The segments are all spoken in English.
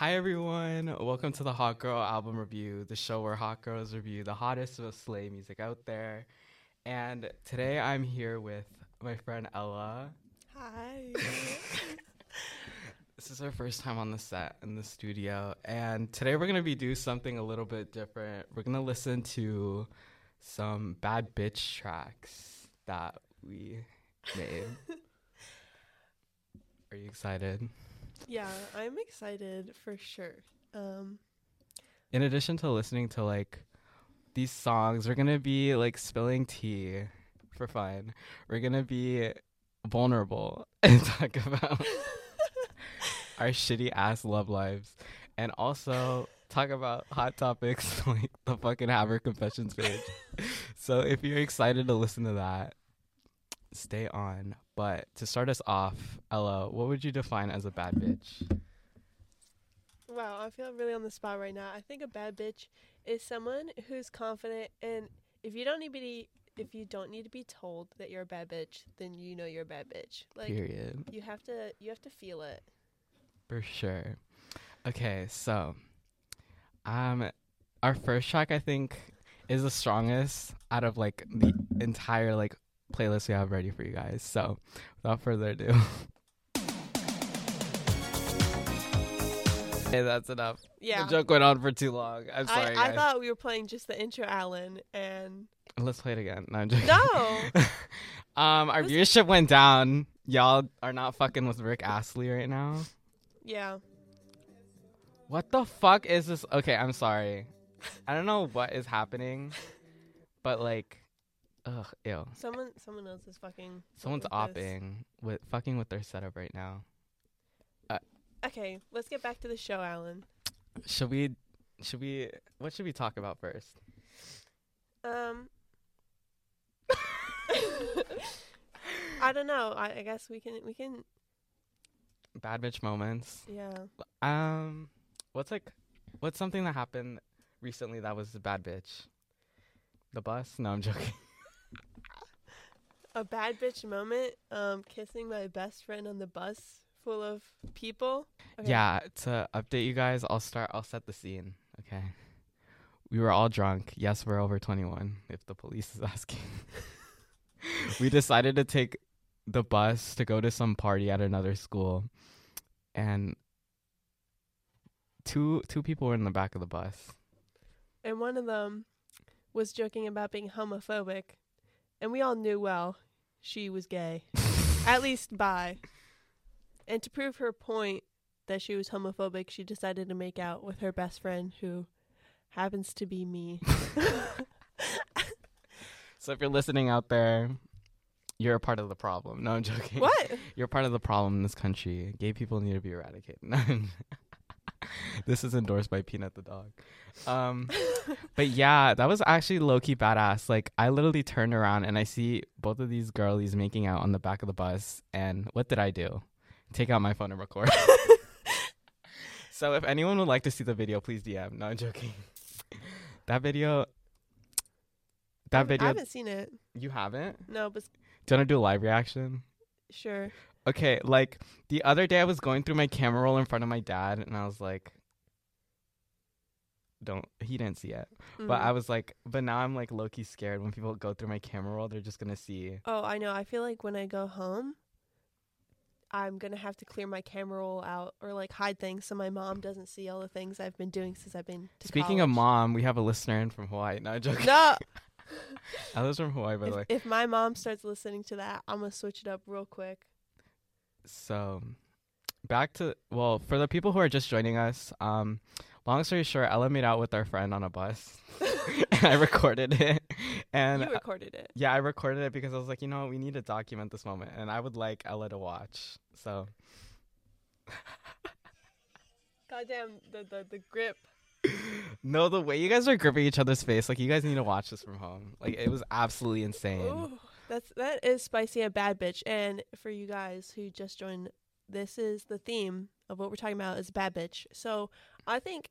Hi everyone, welcome to the Hot Girl album review, the show where hot girls review the hottest of slay music out there. And today I'm here with my friend Ela. Hi. This is our first time on the set in the studio, and today we're gonna be do something a little bit different. We're gonna listen to some bad bitch tracks that we made. Are you excited? Yeah, I'm excited for sure. Um, in addition to listening to like these songs, we're gonna be like spilling tea for fun. We're gonna be vulnerable and talk about our shitty ass love lives, and also talk about hot topics like the fucking Haver Confessions page. so if you're excited to listen to that, stay on. But to start us off, Ela, what would you define as a bad bitch? wow, I feel really on the spot right now. I think a bad bitch is someone who's confident, and if you don't need to be, if you don't need to be told that you're a bad bitch, then you know you're a bad bitch. Like Period. you have to, you have to feel it. For sure. Okay, so um our first track I think is the strongest out of like the entire like playlist we have ready for you guys. So without further ado. hey, that's enough. Yeah. The joke went on for too long. I'm sorry. I, I thought we were playing just the intro, Alan, and Let's play it again. No, I'm joking. no. um our viewership went down. Y'all are not fucking with Rick Astley right now. yeah. What the fuck is this? Okay, I'm sorry. I don't know what is happening, but like, ugh, ew. Someone, someone else is fucking. Someone's with this. opping with fucking with their setup right now. Okay, let's get back to the show, Alan. Should we? Should we? What should we talk about first? Um, I don't know. I, I guess we can we can Bad bitch moments. yeah. Um, what's like, what's something that happened recently that was a bad bitch? The bus? No, I'm joking. A bad bitch moment. Um, kissing my best friend on the bus full of people. Okay. Yeah, to update you guys, I'll start. I'll set the scene. Okay. We were all drunk. Yes, we're over 21. If the police is asking, we decided to take the bus to go to some party at another school, and two two people were in the back of the bus. And one of them was joking about being homophobic, and we all knew well she was gay, at least bi. And to prove her point that she was homophobic, she decided to make out with her best friend, who happens to be me. So if you're listening out there, you're a part of the problem. No, I'm joking. what? You're part of the problem in this country. Gay people need to be eradicated. This is endorsed by Peanut the dog. Um, but yeah, that was actually low key badass. Like I literally turned around and I see both of these girlies making out on the back of the bus. And what did I do? Take out my phone and record. so if anyone would like to see the video, please DM. No, I'm joking. That video. That I video. I haven't seen it. You haven't? No, but Do you want to do a live reaction? sure. Okay, like the other day I was going through my camera roll in front of my dad and I was like don't he didn't see it. But Mm. I was like but now I'm like low key scared when people go through my camera roll, they're just gonna see Oh, I know. I feel like when I go home, I'm gonna have to clear my camera roll out or like hide things so my mom doesn't see all the things I've been doing since I've been. To Speaking of mom, we have a listener in from Hawaii. No I'm joking. no. I was from Hawaii by the way. if, if my mom starts listening to that, I'm gonna switch it up real quick. So back to well, for the people who are just joining us, um long story short, Ela made out with our friend on a bus. and I recorded it. And you recorded it. Yeah, I recorded it because I was like, you know, we need to document this moment, and I would like Ela to watch. So Goddamn the the the grip. no, the way you guys are gripping each other's face, like you guys need to watch this from home. Like it was absolutely insane. Ooh, that's that is spicy and bad bitch. And for you guys who just joined, this is the theme of what we're talking about is bad bitch. So I think,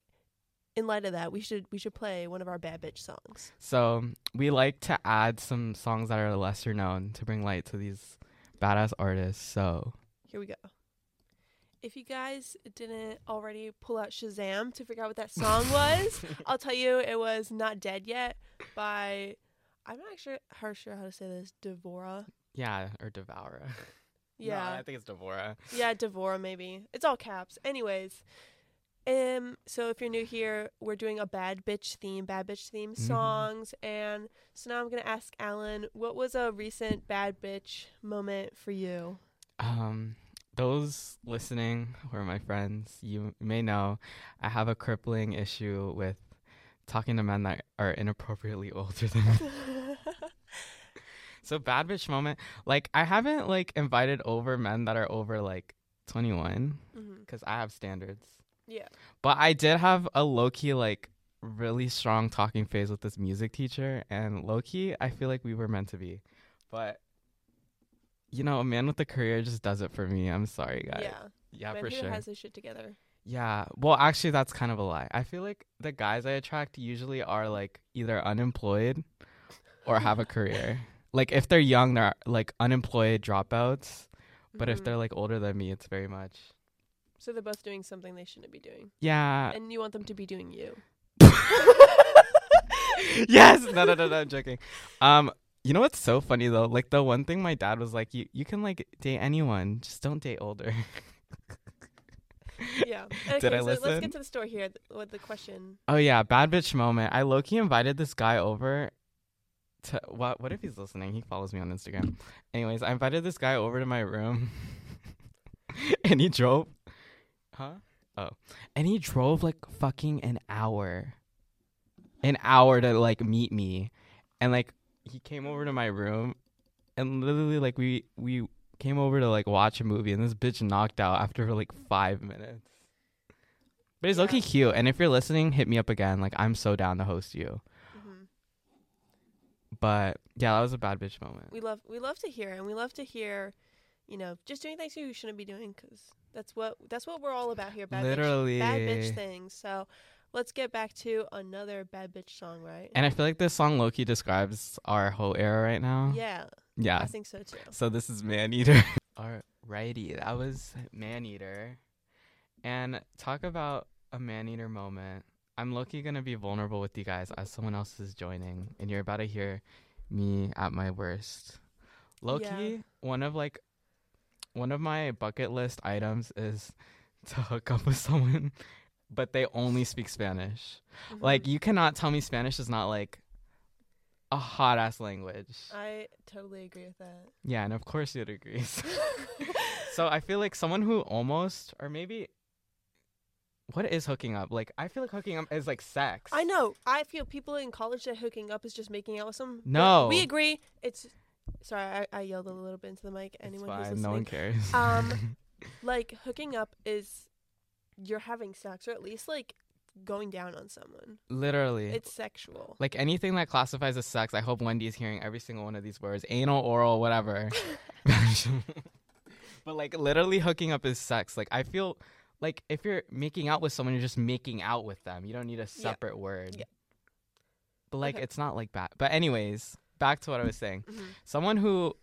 in light of that, we should we should play one of our bad bitch songs. So we like to add some songs that are lesser known to bring light to these badass artists. So Here we go. if you guys didn't already pull out Shazam to figure out what that song was, I'll tell you it was Not Dead Yet by I'm not sure how sure how to say this, Devora. Yeah, or Devora. Yeah. No, I think it's Devora. Yeah, Devora maybe. It's all caps. Anyways, um so if you're new here, we're doing a bad bitch theme, bad bitch theme Mhm. songs and so now I'm going to ask Alan, what was a recent bad bitch moment for you? Um, those listening or my friends, you may know I have a crippling issue with talking to men that are inappropriately older than me. so bad bitch moment. Like I haven't like invited over men that are over like 21 Mhm. because I have standards. Yeah. But I did have a low key like really strong talking phase with this music teacher, and low key I feel like we were meant to be. But you know, a man with a career just does it for me. I'm sorry, guys. Yeah. Yeah, Man for who sure. has his shit together. Yeah. Well, actually, that's kind of a lie. I feel like the guys I attract usually are like either unemployed or have a career. Like if they're young, they're like unemployed dropouts. But if Mhm. they're like older than me, it's very much. So they're both doing something they shouldn't be doing, Yeah. and you want them to be doing you. yes. No, no, no, no. I'm joking. Um, you know what's so funny though? Like the one thing my dad was like, you you can like date anyone, just don't date older. Yeah. Okay, Did I so let's get to the story here th- with the question. oh yeah, bad bitch moment. I low key invited this guy over. To what? What if he's listening? He follows me on Instagram. Anyways, I invited this guy over to my room, and he drove. Huh? Oh, and he drove like fucking an hour, an hour to like meet me, and like he came over to my room, and literally like we we came over to like watch a movie, and this bitch knocked out after like five minutes. But he's Yeah. looking cute, and if you're listening, hit me up again. Like I'm so down to host you. hmm But yeah, that was a bad bitch moment. We love we love to hear, and we love to hear, you know, just doing things you shouldn't be doing, because that's what that's what we're all about here. Bad Literally. bitch, bad bitch things. So let's get back to another bad bitch song, right? And I feel like this song Loki describes our whole era right now. yeah, Yeah. I think so too. So this is Man Eater. Alrighty, that was Man Eater. And talk about a Man Eater moment. I'm Loki gonna be vulnerable with you guys as someone else is joining, and you're about to hear me at my worst. Loki, Yeah. one of like one of my bucket list items is to hook up with someone, but they only speak Spanish. Mhm. Like you cannot tell me Spanish is not like a hot ass language. I totally agree with that. Yeah, and of course you'd agree. so I feel like someone who almost or maybe what is hooking up? Like I feel like hooking up is like sex. I know. I feel people in college that hooking up is just making out with some. No. we agree. It's sorry, I, I yelled a little bit into the mic. Anyone who's fine. listening, No one cares. Um, like hooking up is you're having sex or at least like going down on someone. Literally. It's sexual. like anything that classifies as sex, I hope Wendy is hearing every single one of these words. Anal, oral, whatever. but like literally hooking up is sex. Like I feel like if you're making out with someone, you're just making out with them. You don't need a separate word. Yeah. But like Okay. it's not like that. But anyways, back to what I was saying. Mhm. Someone who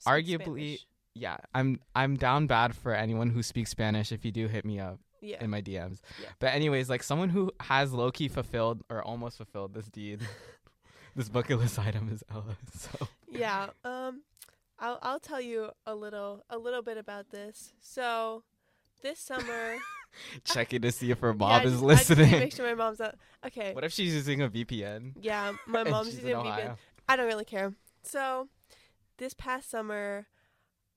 Speak Arguably- Spanish. yeah, I'm I'm down bad for anyone who speaks Spanish if you do hit me up Yeah. in my DMs. Yeah. But anyways, like someone who has low key fulfilled or almost fulfilled this deed. this bucket list item is Ela. So yeah. Um, I'll I'll tell you a little a little bit about this. So, this summer, checking to see if her mom I is just- listening. make sure my mom's not. Okay. What if she's using a VPN? Yeah, my mom's using a VPN. I don't really care. So, this past summer,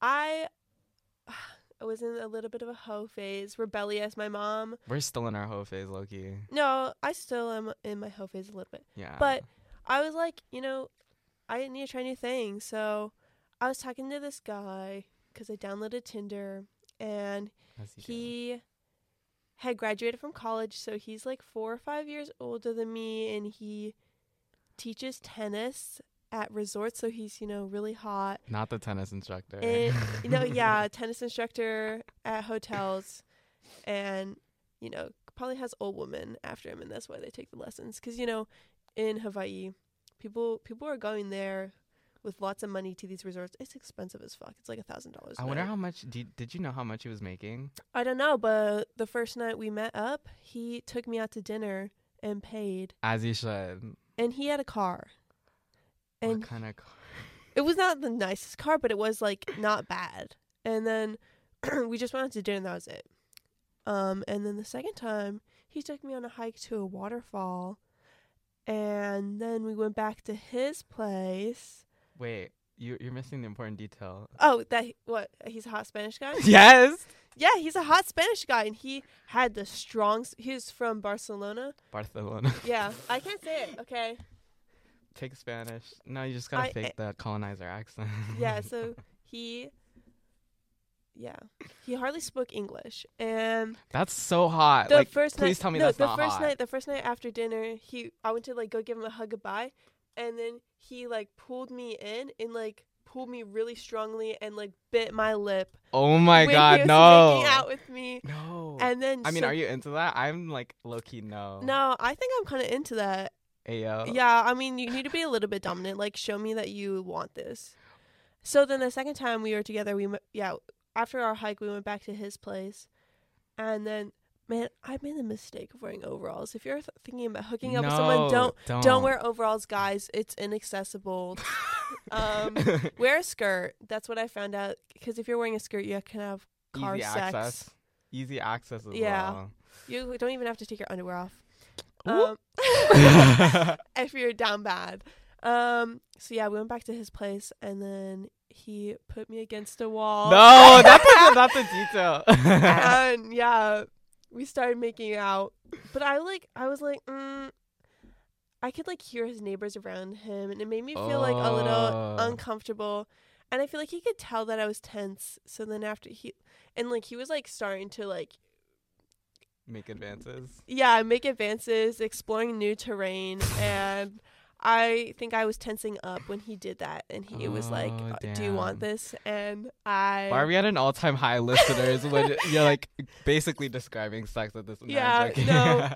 I I was in a little bit of a hoe phase, rebellious. My mom. We're still in our hoe phase, Loki. No, I still am in my hoe phase a little bit. Yeah. But I was like, you know, I need to try new things. So I was talking to this guy because I downloaded Tinder, and As you do. he had graduated from college. So he's like four or five years older than me, and he teaches tennis at resorts. So he's, you know, really hot. not the tennis instructor. And, you know, yeah, tennis instructor at hotels, and you know, probably has old women after him, and that's why they take the lessons. Because you know, in Hawaii, people people are going there with lots of money to these resorts. It's expensive as fuck. It's like a thousand dollars. I wonder how much. Did, did you know how much he was making? I don't know, but the first night we met up, he took me out to dinner and paid, As he should. And he had a car. And what kind of car? it was not the nicest car, but it was like not bad. And then we just went out to dinner and that was it. Um, and then the second time he took me on a hike to a waterfall, and then we went back to his place. Wait, you you're missing the important detail. Oh, that what? He's a hot Spanish guy. yes. Yeah, he's a hot Spanish guy, and he had the strong. s- He's from Barcelona. Barcelona. Yeah, I can't say it. Okay. Take Spanish. No, you just gotta I- fake eh, the colonizer accent. Yeah, so he. Yeah, he hardly spoke English, and That's so hot. the like, first please night, tell me no, that's the not first hot. night, the first night after dinner, he, I went to like go give him a hug goodbye, and then he like pulled me in and like pulled me really strongly and like bit my lip. oh my god, no. making out with me, no. and then I mean, so- are you into that? I'm like low key no. No, I think I'm kind of into that. Ayo. Yeah, I mean, you need to be a little bit dominant. Like, show me that you want this. So then the second time we were together, we yeah, after our hike, we went back to his place, and then man, I made the mistake of wearing overalls. If you're th- thinking about hooking up with someone, don't don't don't wear overalls, guys. It's inaccessible. um, wear a skirt. That's what I found out. Because if you're wearing a skirt, you can have car Easy sex. access. Easy access as Yeah. well. You don't even have to take your underwear off. Um, if you're down bad. Um. So yeah, we went back to his place, and then he put me against a wall. no, that's a, that's a detail. and yeah, we started making out. But I like, I was like, mm, I could like hear his neighbors around him, and it made me feel like a little Oh. uncomfortable. And I feel like he could tell that I was tense. So then after he, and like he was like starting to like Make advances. yeah, make advances, exploring new terrain, and I think I was tensing up when he did that, and he was like, Oh, uh, "Do you want damn. this?" And I, Why are we at an all-time high, listeners? when you're like basically describing sex at this. no, I'm Yeah, joking. no.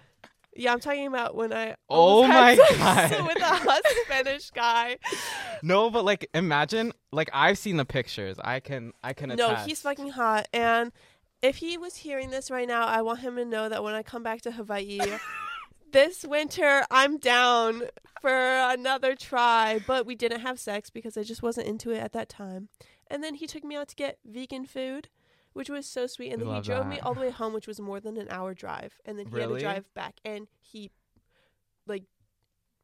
Yeah, I'm talking about when I Oh my God. with a hot Spanish guy. no, but like imagine, like I've seen the pictures. I can, I can attest. No, he's fucking hot, and if he was hearing this right now, I want him to know that when I come back to Hawaii. This winter, I'm down for another try, but we didn't have sex because I just wasn't into it at that time. And then he took me out to get vegan food, which was so sweet. And then he love drove me all the way home, which was more than an hour drive. And then he had Really? to drive back, and he like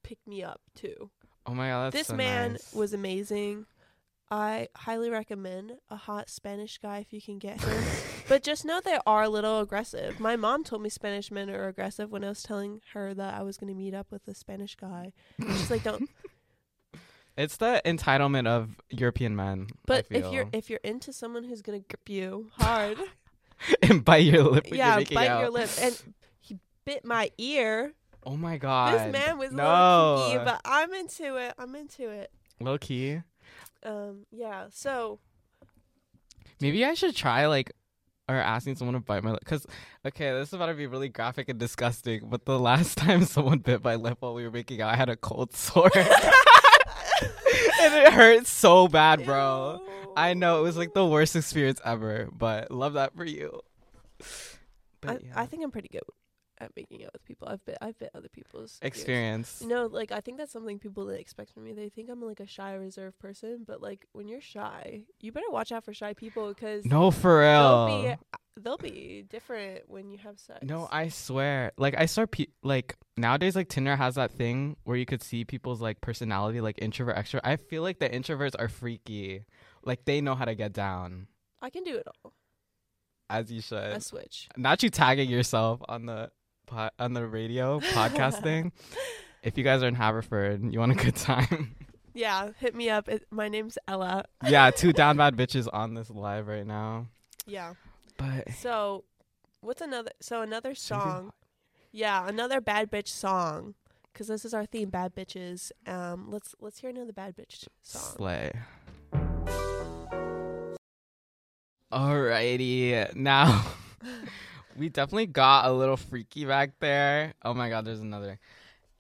picked me up too. Oh my god, that's this so man nice. was amazing. I highly recommend a hot Spanish guy if you can get him. but just know they are a little aggressive. My mom told me Spanish men are aggressive when I was telling her that I was going to meet up with a Spanish guy. She's like, "Don't." It's the entitlement of European men. But if you're if you're into someone who's going to grip you hard, and bite your lip yeah, you're bite out. your lip. And he bit my ear. Oh my god. this man was a no. little kinky, but I'm into it. I'm into it. low key. Um, yeah. So Maybe I should try like or asking someone to bite my lip because okay, this is about to be really graphic and disgusting. But the last time someone bit my lip while we were making out, I had a cold sore, and it hurt so bad, bro. I know it was like the worst experience ever, but love that for you. But I, yeah. I think I'm pretty good at making out with people. I've bit I've bit other people's ears. experience. No, like I think that's something people that expect from me. They think I'm like a shy, reserved person, but like when you're shy, you better watch out for shy people because No, for they'll real. be they'll be different when you have sex. No, I swear. Like I saw pe- like nowadays like Tinder has that thing where you could see people's like personality like introvert extrovert. I feel like the introverts are freaky. Like they know how to get down I can do it all. as you should. I switch. Not you tagging yourself on the po- on the radio podcast thing. If you guys are in Haverford, and you want a good time. Yeah, hit me up. It, my name's Ela. yeah, two down bad bitches on this live right now. Yeah. But So, what's another? So another song. Yeah, another bad bitch song. Cause this is our theme, bad bitches. Um, let's let's hear another bad bitch song. Slay. Alrighty, now we definitely got a little freaky back there. Oh my god, there's another.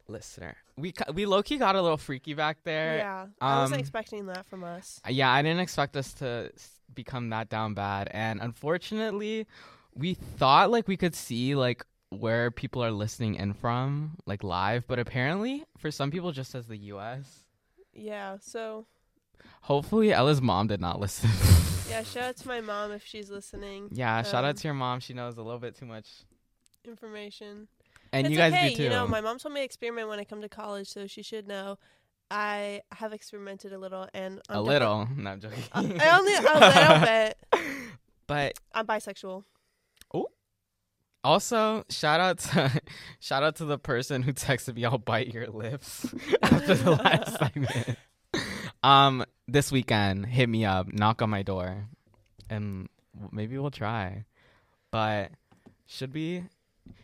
listener. We we low key got a little freaky back there. yeah, I wasn't um, expecting that from us. Yeah, I didn't expect us to become that down bad, and unfortunately, we thought like we could see like where people are listening in from, like live, but apparently for some people, just as the U.S. Yeah, so Hopefully, Ela's mom did not listen. yeah, shout out to my mom if she's listening. yeah, shout Um, out to your mom. She knows a little bit too much, Information. and it's you guys okay, do too. You know, my mom told me to experiment when I come to college, so she should know. I have experimented a little, and I'm a little. No, I'm joking. Uh, I only a little bit. But I'm bisexual. Oh. Also, shout out to shout out to the person who texted me, "I'll bite your lips" after the last segment. Um, this weekend, hit me up, knock on my door, and maybe we'll try. But should we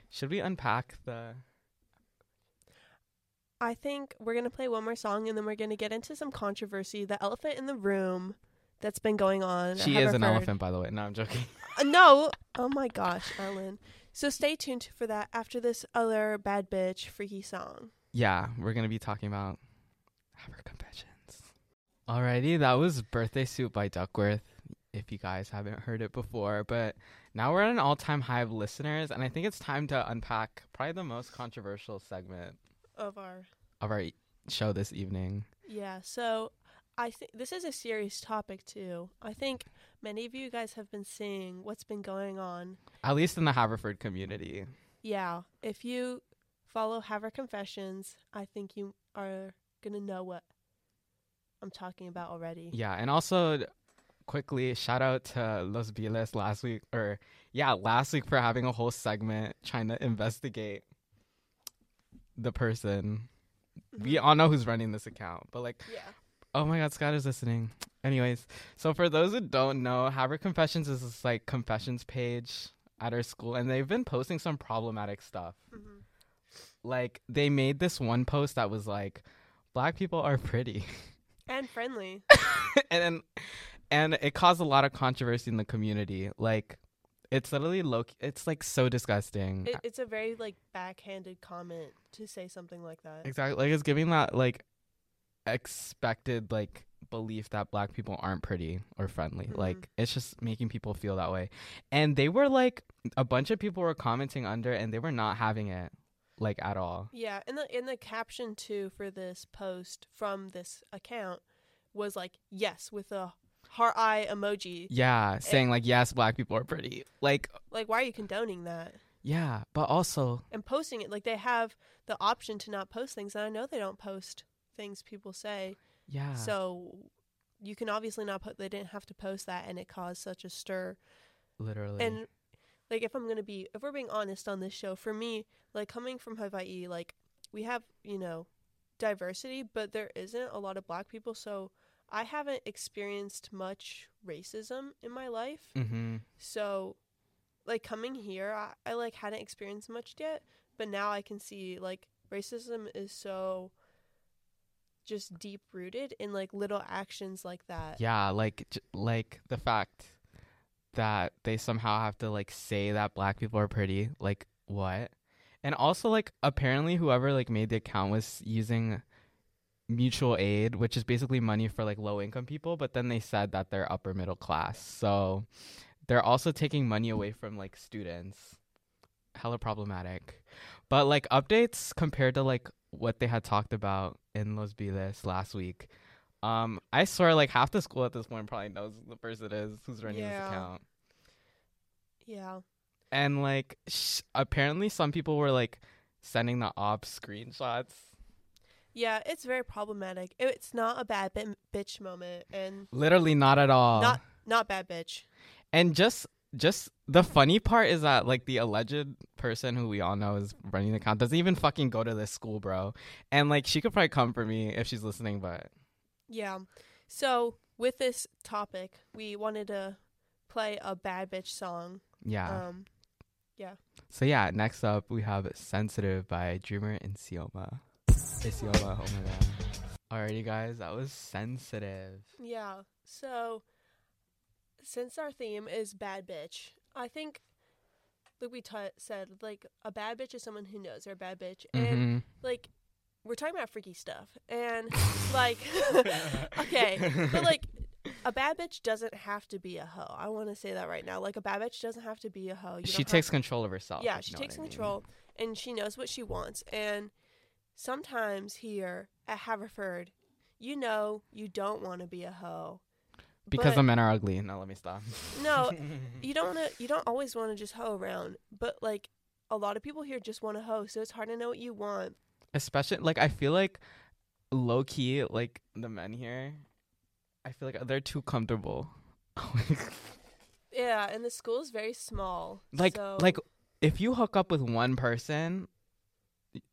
should we unpack the? I think we're gonna play one more song, and then we're gonna get into some controversy. The elephant in the room that's been going on. She is an Haverford. elephant, by the way. No, I'm joking. Uh, no. Oh my gosh, Ellen. So stay tuned for that after this other bad bitch freaky song. Yeah, we're gonna be talking about our confessions. Alrighty, that was "Birthday Suit" by Duckworth. If you guys haven't heard it before, but now we're at an all-time high of listeners, and I think it's time to unpack probably the most controversial segment Of our of our e- show this evening. yeah. So I think this is a serious topic too. I think many of you guys have been seeing what's been going on. At least in the Haverford community. Yeah. If you follow Haver Confessions, I think you are gonna know what I'm talking about already. Yeah, and also quickly shout out to Los Biles last week, or yeah, last week for having a whole segment trying to investigate the person. We Mhm. all know who's running this account, but like, Yeah. oh my God, Scott is listening. Anyways, so for those who don't know, Haver Confessions is this like confessions page at our school, and they've been posting some problematic stuff. hmm Like they made this one post that was like, "Black people are pretty." And friendly. and then, and it caused a lot of controversy in the community. Like, it's literally low. It's like so disgusting. It, it's a very like backhanded comment to say something like that. exactly, like it's giving that like expected like belief that black people aren't pretty or friendly. Mhm. Like, it's just making people feel that way. And they were like, a bunch of people were commenting under, and they were not having it like at all. Yeah, and the in the caption too for this post from this account was like yes with a heart eye emoji. Yeah, eh, saying like, yes, black people are pretty. Like, Like why are you condoning that? yeah, but also, And posting it like they have the option to not post things and I know they don't post things people say. yeah. So you can obviously not put they didn't have to post that and it caused such a stir. literally. And like if I'm going to be if we're being honest on this show for me like coming from Hawaii like we have, you know, diversity but there isn't a lot of black people so I haven't experienced much racism in my life. mm-hmm. So like coming here I, I like hadn't experienced much yet, but now I can see like racism is so just deep rooted in like little actions like that. Yeah, like j- like the fact that they somehow have to like say that black people are pretty. Like what? And also like apparently whoever like made the account was using mutual aid, which is basically money for like low income people, but then they said that they're upper middle class. So they're also taking money away from like students. Hella problematic. But like updates compared to like what they had talked about in Los Biles last week. Um, I swear, like half the school at this point probably knows who the person is who's running Yeah. this account. Yeah. And like, sh- apparently, some people were like sending the ops screenshots. Yeah, it's very problematic. It's not a bad bi- bitch moment and Literally, not at all. not not bad bitch. and just, just the funny part is that like the alleged person who we all know is running the account doesn't even fucking go to this school, bro. And like, she could probably come for me if she's listening, but Yeah. So with this topic, we wanted to play a bad bitch song. yeah. Um yeah. So yeah, next up we have "Sensitive" by Dreamer and Sioma. Hey Sioma, oh my god. Alrighty guys, that was "Sensitive." Yeah. So, since our theme is bad bitch, I think, like we t- said, like a bad bitch is someone who knows they're a bad bitch, and hmm like we're talking about freaky stuff, and like, okay, but like, a bad bitch doesn't have to be a hoe. I want to say that right now. Like, a bad bitch doesn't have to be a hoe. You she takes control of herself. yeah, she takes what I mean. control, and she knows what she wants. And sometimes here at Haverford, you know, you don't want to be a hoe. Because but- the men are ugly. No, let me stop. No, you don't want to. You don't always want to just hoe around, but like a lot of people here just want to hoe, so it's hard to know what you want. Especially like I feel like low key like the men here. I feel like they're too comfortable. Yeah, and the school is very small. like so, like if you hook up with one person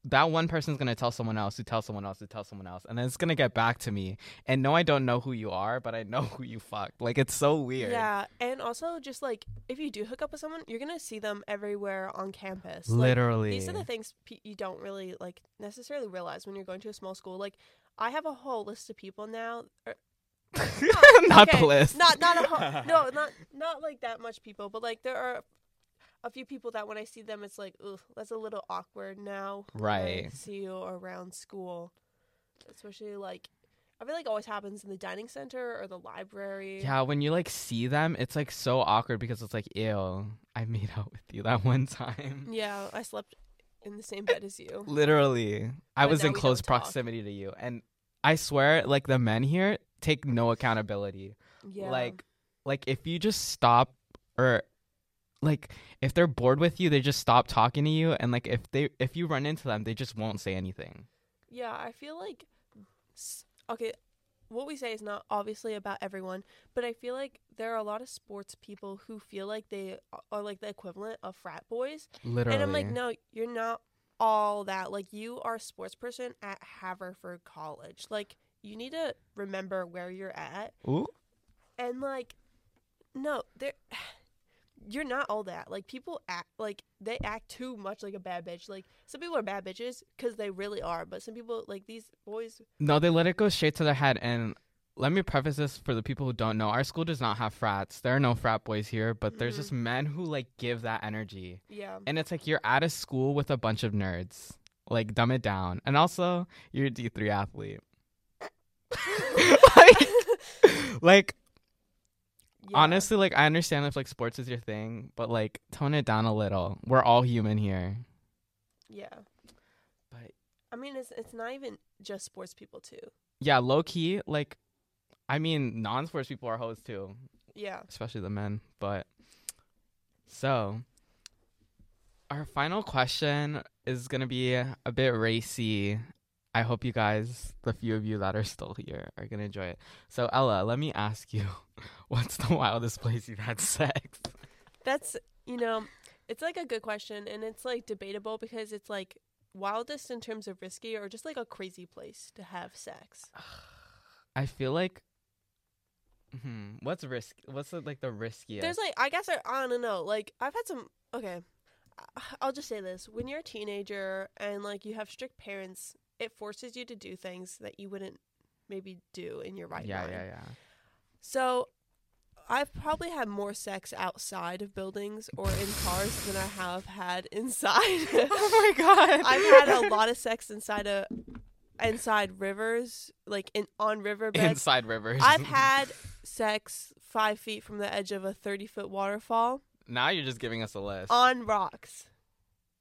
that one person's gonna tell someone else who tells someone else who tells someone else and then it's gonna get back to me and no i don't know who you are but i know who you fucked like it's so weird Yeah, and also just like if you do hook up with someone, you're gonna see them everywhere on campus. Like, literally these are the things pe- you don't really like necessarily realize when you're going to a small school. Like I have a whole list of people now. Er, or, not okay, the list not not a whole, no, not not like that much people, but like there are a few people that when I see them, it's like, ugh, that's a little awkward now. Right. see you around school, especially like I feel like it always happens in the dining center or the library. yeah when you like see them it's like so awkward because it's like ew i made out with you that one time Yeah, I slept in the same bed as you. literally i But was in close don't talk. proximity to you and i swear like the men here take no accountability Yeah. like like if you just stop or like if they're bored with you they just stop talking to you and like if they if you run into them they just won't say anything Yeah, I feel like okay, what we say is not obviously about everyone, but I feel like there are a lot of sports people who feel like they are like the equivalent of frat boys. literally And I'm like, no, you're not all that. Like you are a sports person at Haverford College. Like you need to remember where you're at Ooh. and like no, there you're not all that. Like people act like they act too much like a bad bitch. Like some people are bad bitches because they really are, but some people like these boys. no they let it go straight to their head and let me preface this for the people who don't know our school does not have frats there are no frat boys here but there's Mhm. just men who like give that energy Yeah, and it's like you're at a school with a bunch of nerds like dumb it down and also you're a d3 athlete like, like Yeah. honestly like i understand if like sports is your thing but like tone it down a little. We're all human here. Yeah, but I mean it's it's not even just sports people too. yeah low key like i mean non-sports people are hoes too. Yeah, especially the men but so our final question is gonna be a bit racy. I hope you guys the few of you that are still here are gonna enjoy it. So Ela let me ask you what's the wildest place you've had sex that's you know, it's like a good question, and it's like debatable because it's like wildest in terms of risky or just like a crazy place to have sex. I feel like hmm, what's risk what's the, like the riskiest There's like I guess I, I don't know. Like I've had some okay. I'll just say this. When you're a teenager and like you have strict parents, it forces you to do things that you wouldn't maybe do in your right yeah mind. yeah yeah So I've probably had more sex outside of buildings or in cars than I have had inside. oh my god I've had a lot of sex inside a inside rivers, like in on riverbeds. inside rivers I've had sex five feet from the edge of a thirty foot waterfall now you're just giving us a list on rocks.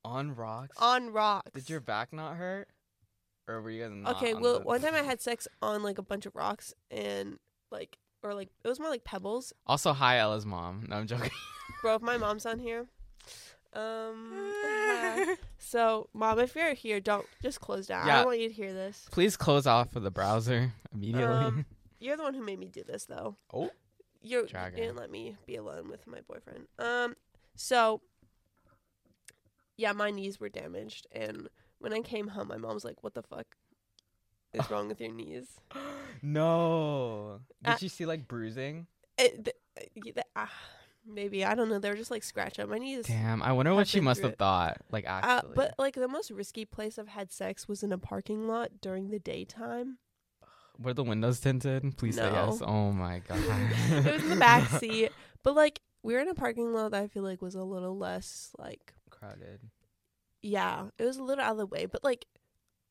on rocks On rocks. did your back not hurt or were you guys not Okay, on well, the- one time I had sex on like a bunch of rocks and like or like it was more like pebbles. also hi Ela's mom no i'm joking Bro, if my mom's on here. Um so mom, if you're here, don't just close down. I Yeah. don't want you to hear this. please close off of the browser immediately Um, You're the one who made me do this though. oh you you didn't let me be alone with my boyfriend. Um, so yeah, my knees were damaged, and when I came home, my mom's like, "What the fuck is wrong with your knees?" no did Uh, you see like bruising It, th- y- th- ah, maybe I don't know. They were just like scratch on my knees. damn i wonder I've what she been must through have it. thought like Uh, actually but like the most risky place I've had sex was in a parking lot during the daytime. were the windows tinted please say yes No. oh my god it was in the back seat, but like we were in a parking lot that I feel like was a little less like crowded yeah, it was a little out of the way, but like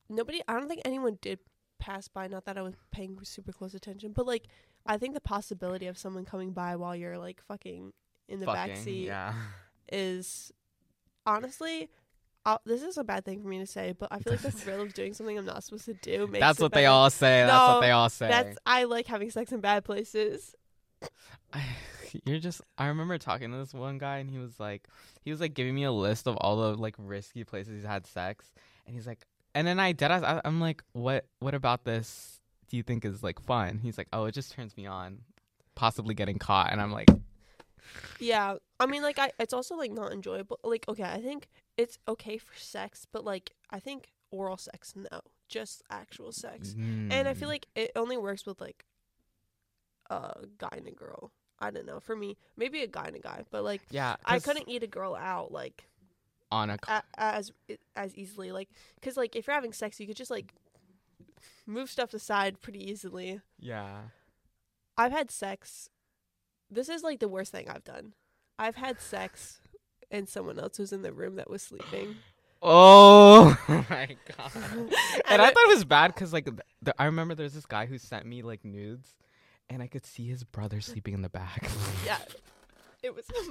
nobody. I don't think anyone did pass by. Not that I was paying super close attention, but like I think the possibility of someone coming by while you're like fucking in the back seat Yeah. is honestly. Uh, this is a bad thing for me to say, but I feel like the thrill of doing something I'm not supposed to do makes That's what they all say. That's No, what they all say. That's I like having sex in bad places. You're just. I remember talking to this one guy, and he was like, he was like giving me a list of all the like risky places he's had sex, and he's like, and then I ass, I, I'm like, what, what about this? Do you think is like fun? He's like, oh, it just turns me on, possibly getting caught, and I'm like, Yeah, I mean, like, I it's also like not enjoyable. Like, okay, I think it's okay for sex, but like, I think oral sex, no, just actual sex. And I feel "Hmm." like it only works with like a guy and a girl. I don't know. For me, maybe a guy and a guy, but like, yeah, I couldn't eat a girl out like on a. a, as as easily. Like, cause like if you're having sex, you could just like move stuff aside pretty easily. Yeah. I've had sex. This is like the worst thing I've done. I've had sex and someone else was in the room that was sleeping. Oh my god. And and I I- thought it was bad because like I remember there's this guy who sent me like nudes, and I could see his brother sleeping in the back. Yeah. It was no.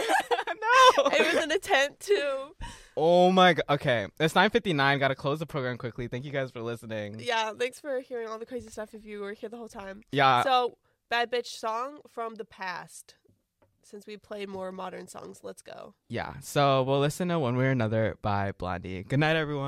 it was an attempt to. Oh my god. Okay, it's 9:59. Got to close the program quickly. Thank you guys for listening. Yeah, thanks for hearing all the crazy stuff if you were here the whole time. Yeah. so, Bad Bitch song from the past. Since we play more modern songs, let's go. yeah. So we'll listen to one way or another by Blondie. Good night, everyone.